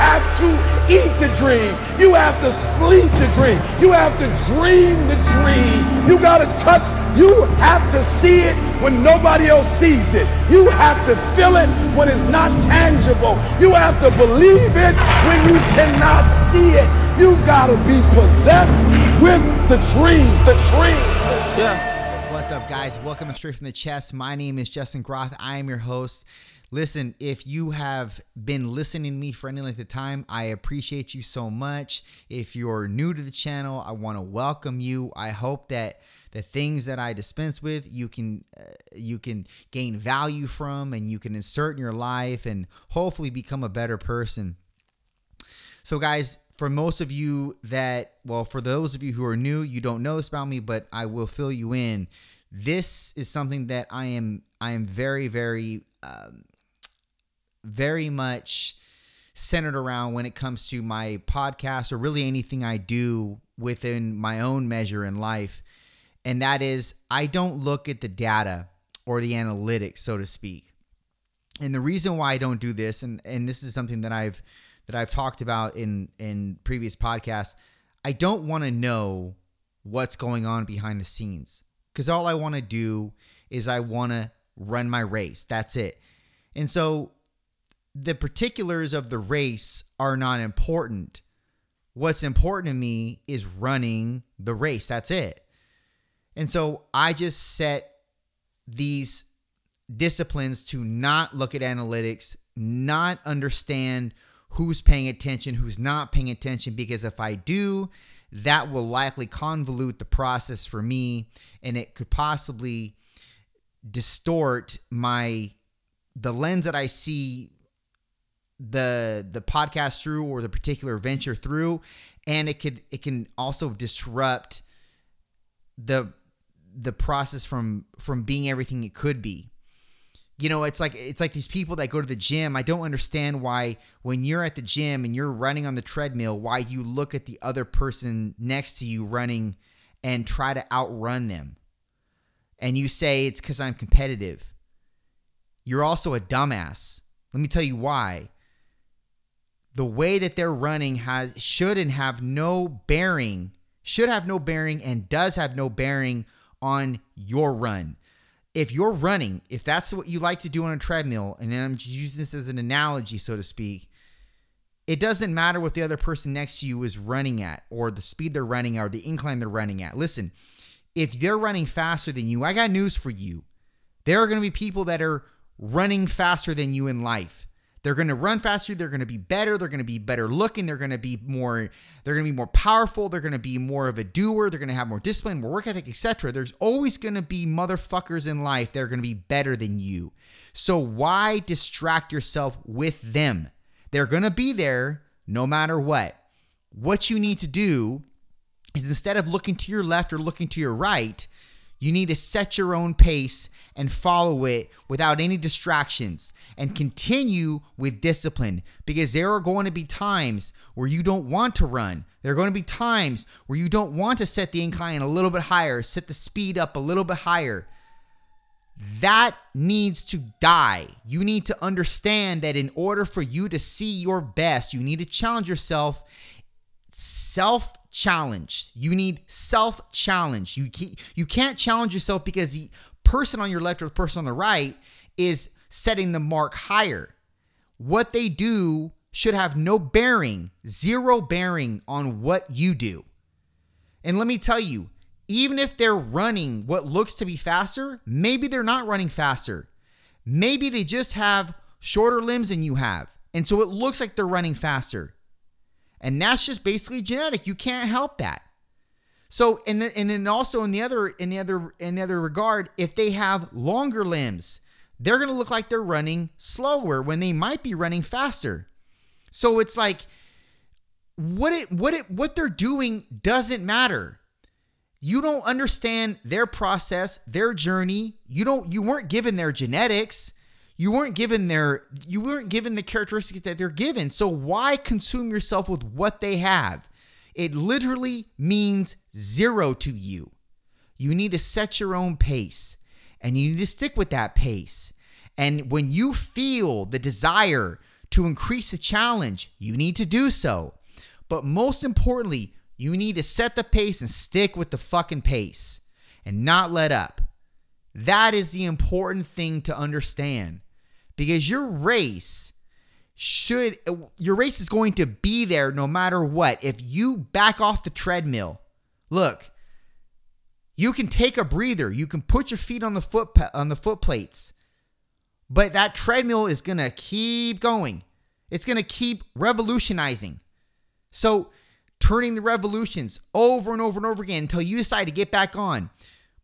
have to eat the dream. You have to sleep the dream. You have to dream the dream. You got to touch. You have to see it when nobody else sees it. You have to feel it when it's not tangible. You have to believe it when you cannot see it. You got to be possessed with the dream. The dream. Yeah. What's up, guys? Welcome to Straight from the Chest. My name is Justin Groth. I am your host. Listen, if you have been listening to me for any length of time, I appreciate you so much. If you're new to the channel, I want to welcome you. I hope that the things that I dispense with, you can uh, you can gain value from, and you can insert in your life, and hopefully become a better person. So, guys, for most of you that, well, for those of you who are new, you don't know this about me, but I will fill you in. This is something that I am I am very very um, very much centered around when it comes to my podcast or really anything I do within my own measure in life. And that is, I don't look at the data or the analytics, so to speak. And the reason why I don't do this, and, and this is something that I've that I've talked about in in previous podcasts, I don't want to know what's going on behind the scenes because all I want to do is I want to run my race. That's it. And so the particulars of the race are not important. What's important to me is running the race. That's it. And so I just set these disciplines to not look at analytics, not understand who's paying attention, who's not paying attention, because if I do, that will likely convolute the process for me and it could possibly distort my the lens that I see the the podcast through or the particular venture through and it could it can also disrupt the the process from from being everything it could be. You know it's like it's like these people that go to the gym. I don't understand why when you're at the gym and you're running on the treadmill why you look at the other person next to you running and try to outrun them. And you say it's because i'm competitive. You're also a dumbass. Let me tell you why the way that they're running has should and have no bearing, should have no bearing and does have no bearing on your run. If you're running, if that's what you like to do on a treadmill, and I'm using this as an analogy, so to speak, it doesn't matter what the other person next to you is running at, or the speed they're running at, or the incline they're running at. Listen, if they're running faster than you, I got news for you. There are going to be people that are running faster than you in life. They're going to run faster. They're going to be better. They're going to be better looking. They're going to be more. They're going to be more powerful. They're going to be more of a doer. They're going to have more discipline, more work ethic, etc. There's always going to be motherfuckers in life that are going to be better than you. So why distract yourself with them? They're going to be there no matter what. What you need to do is instead of looking to your left or looking to your right, you need to set your own pace and follow it without any distractions and continue with discipline because there are going to be times where you don't want to run. There are going to be times where you don't want to set the incline a little bit higher, set the speed up a little bit higher. That needs to die. You need to understand that in order for you to see your best, you need to challenge yourself self challenged. You need self challenge. You you can't challenge yourself because the person on your left or the person on the right is setting the mark higher. What they do should have no bearing, zero bearing on what you do. And let me tell you, even if they're running what looks to be faster, maybe they're not running faster. Maybe they just have shorter limbs than you have. And so it looks like they're running faster. And that's just basically genetic. You can't help that. So and then, and then also in the other in the other in the other regard, if they have longer limbs, they're going to look like they're running slower when they might be running faster. So it's like what it what it what they're doing doesn't matter. You don't understand their process, their journey. You don't you weren't given their genetics. You weren't given their you weren't given the characteristics that they're given. So why consume yourself with what they have? It literally means zero to you. You need to set your own pace and you need to stick with that pace. And when you feel the desire to increase the challenge, you need to do so. But most importantly, you need to set the pace and stick with the fucking pace and not let up. That is the important thing to understand because your race should your race is going to be there no matter what. If you back off the treadmill, look, you can take a breather. You can put your feet on the foot on the foot plates. But that treadmill is going to keep going. It's going to keep revolutionizing. So, turning the revolutions over and over and over again until you decide to get back on.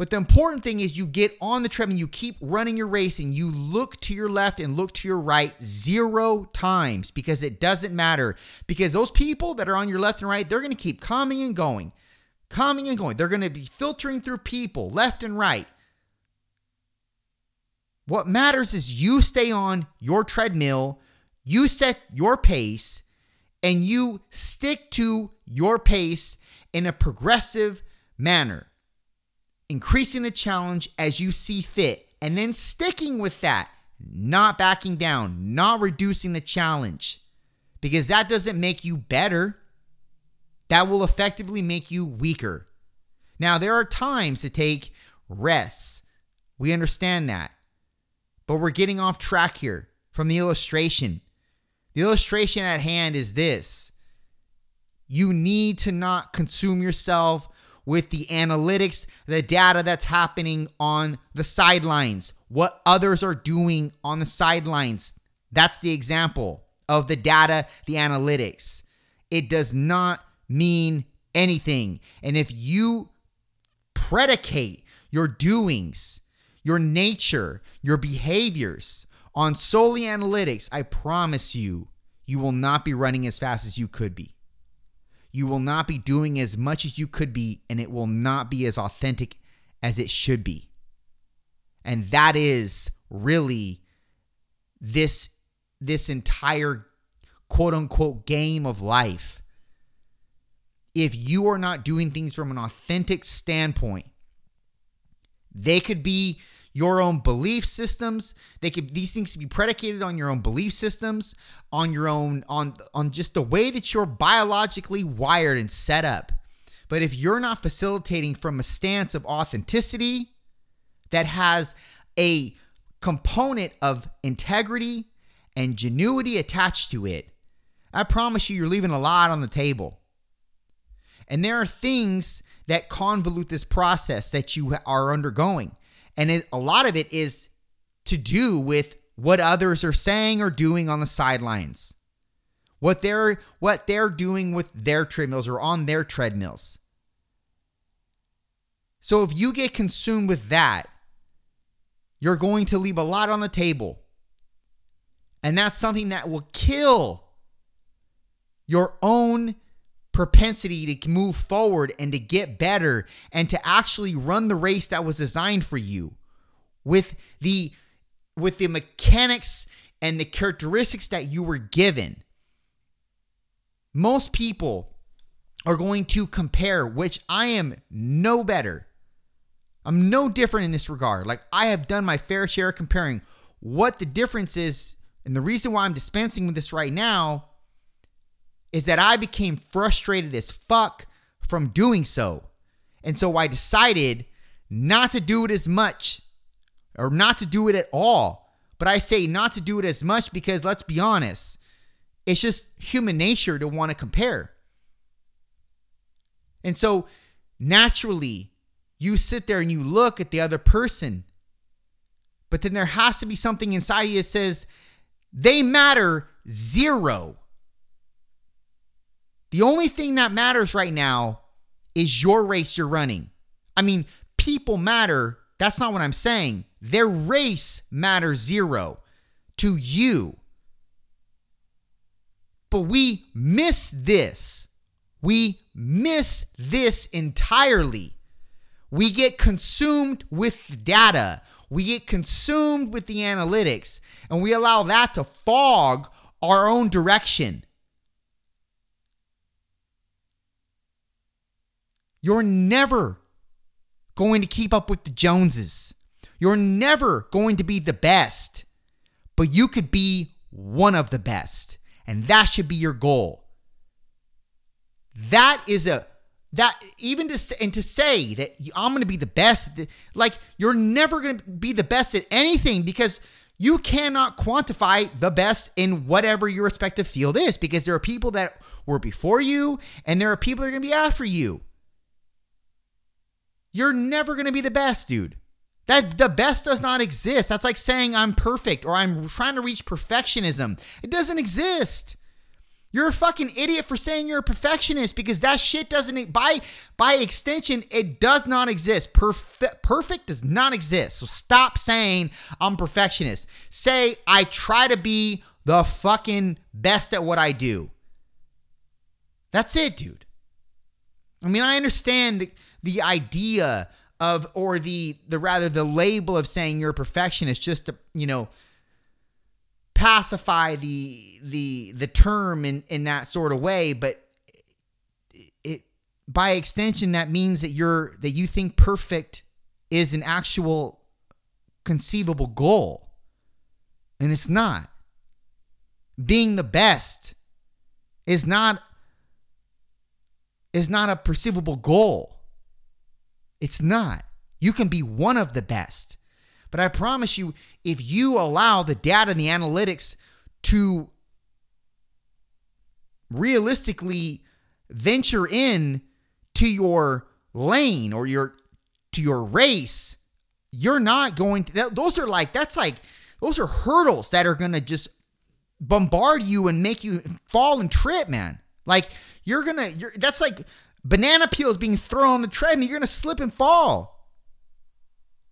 But the important thing is you get on the treadmill, you keep running your race, and you look to your left and look to your right zero times because it doesn't matter. Because those people that are on your left and right, they're going to keep coming and going, coming and going. They're going to be filtering through people left and right. What matters is you stay on your treadmill, you set your pace, and you stick to your pace in a progressive manner increasing the challenge as you see fit, and then sticking with that, not backing down, not reducing the challenge, because that doesn't make you better. That will effectively make you weaker. Now, there are times to take rests. We understand that. But we're getting off track here from the illustration. The illustration at hand is this you need to not consume yourself with the analytics, the data that's happening on the sidelines, what others are doing on the sidelines. That's the example of the data, the analytics. It does not mean anything. And if you predicate your doings, your nature, your behaviors on solely analytics, I promise you, you will not be running as fast as you could be you will not be doing as much as you could be, and it will not be as authentic as it should be. And that is really this this entire quote unquote game of life. If you are not doing things from an authentic standpoint, they could be your own belief systems. They could these things could be predicated on your own belief systems, on your own on on just the way that you're biologically wired and set up. But if you're not facilitating from a stance of authenticity that has a component of integrity and genuity attached to it, I promise you, you're leaving a lot on the table. And there are things that convolute this process that you are undergoing. And it, a lot of it is to do with what others are saying or doing on the sidelines. What they're what they're doing with their treadmills or on their treadmills. So if you get consumed with that, you're going to leave a lot on the table. And that's something that will kill your own propensity to move forward and to get better and to actually run the race that was designed for you with the with the mechanics and the characteristics that you were given. Most people are going to compare which I am no better. I'm no different in this regard. Like I have done my fair share comparing. What the difference is and the reason why I'm dispensing with this right now is that I became frustrated as fuck from doing so. And so I decided not to do it as much or not to do it at all. But I say not to do it as much because let's be honest, it's just human nature to want to compare. And so naturally, you sit there and you look at the other person. But then there has to be something inside you that says they matter zero. The only thing that matters right now is your race you're running. I mean, people matter. That's not what I'm saying. Their race matters zero to you. But we miss this. We miss this entirely. We get consumed with data. We get consumed with the analytics, and we allow that to fog our own direction. You're never going to keep up with the Joneses. You're never going to be the best, but you could be one of the best. And that should be your goal. That is a that even to say, and to say that I'm going to be the best like you're never going to be the best at anything because you cannot quantify the best in whatever your respective field is because there are people that were before you and there are people that are going to be after you. You're never going to be the best, dude. That the best does not exist. That's like saying I'm perfect or I'm trying to reach perfectionism. It doesn't exist. You're a fucking idiot for saying you're a perfectionist because that shit doesn't by by extension it does not exist. Perfect perfect does not exist. So stop saying I'm perfectionist. Say I try to be the fucking best at what I do. That's it, dude. I mean, I understand the, the idea of or the the rather the label of saying you're a perfectionist just to, you know, pacify the the the term in in that sort of way. But it by extension that means that you're that you think perfect is an actual conceivable goal. And it's not. Being the best is not is not a perceivable goal it's not you can be one of the best but I promise you, if you allow the data and the analytics to realistically venture in to your lane or your to your race, you're not going to those are like that's like those are hurdles that are going to just bombard you and make you fall and trip, man. Like you're going to that's like banana peels being thrown on the treadmill, you're going to slip and fall.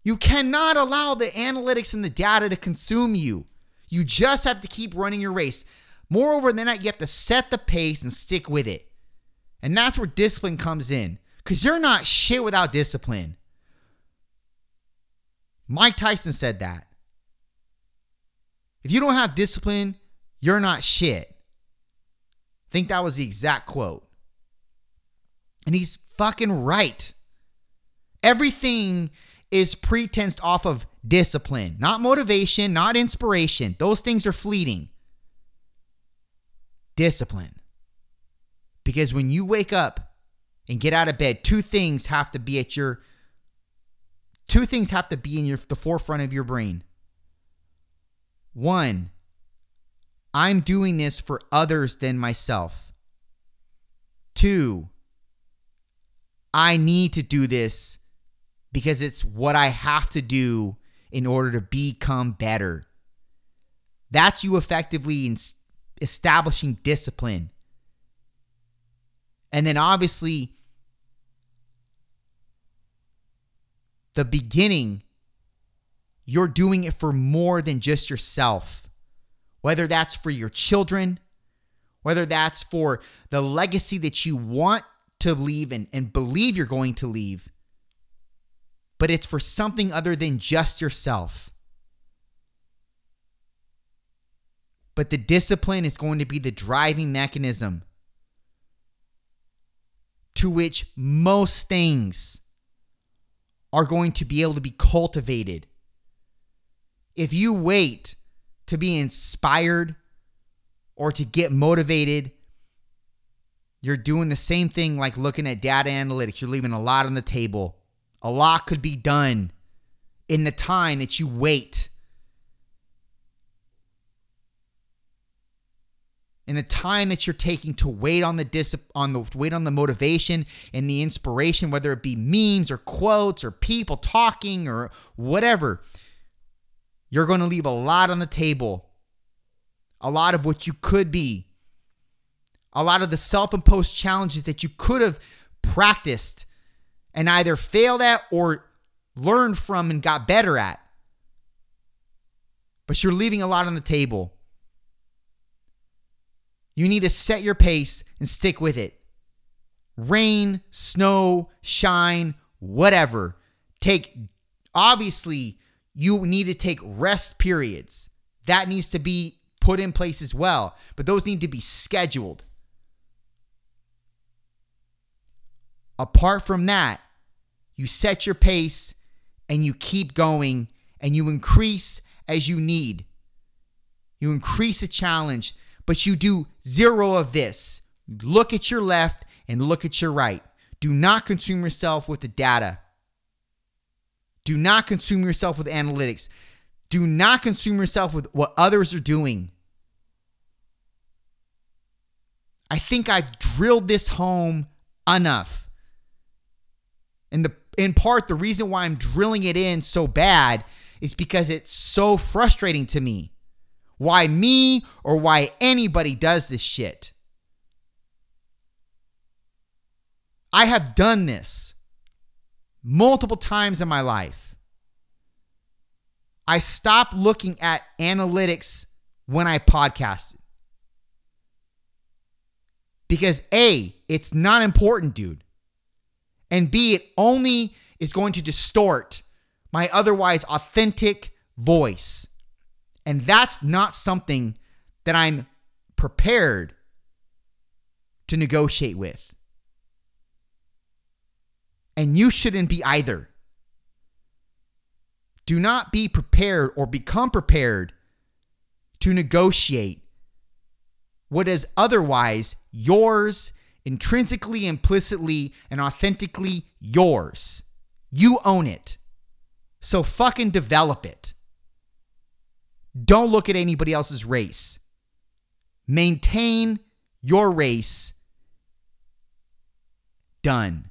You cannot allow the analytics and the data to consume you. You just have to keep running your race. Moreover than that, you have to set the pace and stick with it. And that's where discipline comes in. Because you're not shit without discipline. Mike Tyson said that. If you don't have discipline, you're not shit. I think that was the exact quote. And he's fucking right. Everything is pretensed off of discipline, not motivation, not inspiration. Those things are fleeting. Discipline. Because when you wake up and get out of bed, two things have to be at your two things have to be in your the forefront of your brain. One, I'm doing this for others than myself. Two, I need to do this because it's what I have to do in order to become better. That's you effectively establishing discipline. And then obviously, the beginning, you're doing it for more than just yourself. Whether that's for your children, whether that's for the legacy that you want to leave and, and believe you're going to leave but it's for something other than just yourself. But the discipline is going to be the driving mechanism to which most things are going to be able to be cultivated. If you wait to be inspired or to get motivated, you're doing the same thing like looking at data analytics. You're leaving a lot on the table. A lot could be done in the time that you wait. In the time that you're taking to wait on the dis- on the wait on the motivation and the inspiration, whether it be memes or quotes or people talking or whatever, you're going to leave a lot on the table. A lot of what you could be. A lot of the self-imposed challenges that you could have practiced and either failed at or learned from and got better at. But you're leaving a lot on the table. You need to set your pace and stick with it. Rain, snow, shine, whatever. Take, obviously, you need to take rest periods. That needs to be put in place as well, but those need to be scheduled. Apart from that, you set your pace and you keep going and you increase as you need. You increase the challenge, but you do zero of this. Look at your left and look at your right. Do not consume yourself with the data. Do not consume yourself with analytics. Do not consume yourself with what others are doing. I think I've drilled this home enough. And the in part the reason why I'm drilling it in so bad is because it's so frustrating to me. Why me or why anybody does this shit. I have done this multiple times in my life. I stopped looking at analytics when I podcasted. Because A, it's not important, dude. And B, it only is going to distort my otherwise authentic voice. And that's not something that I'm prepared to negotiate with. And you shouldn't be either. Do not be prepared or become prepared to negotiate what is otherwise yours, intrinsically, implicitly, and authentically yours. You own it. So fucking develop it. Don't look at anybody else's race. Maintain your race. Done.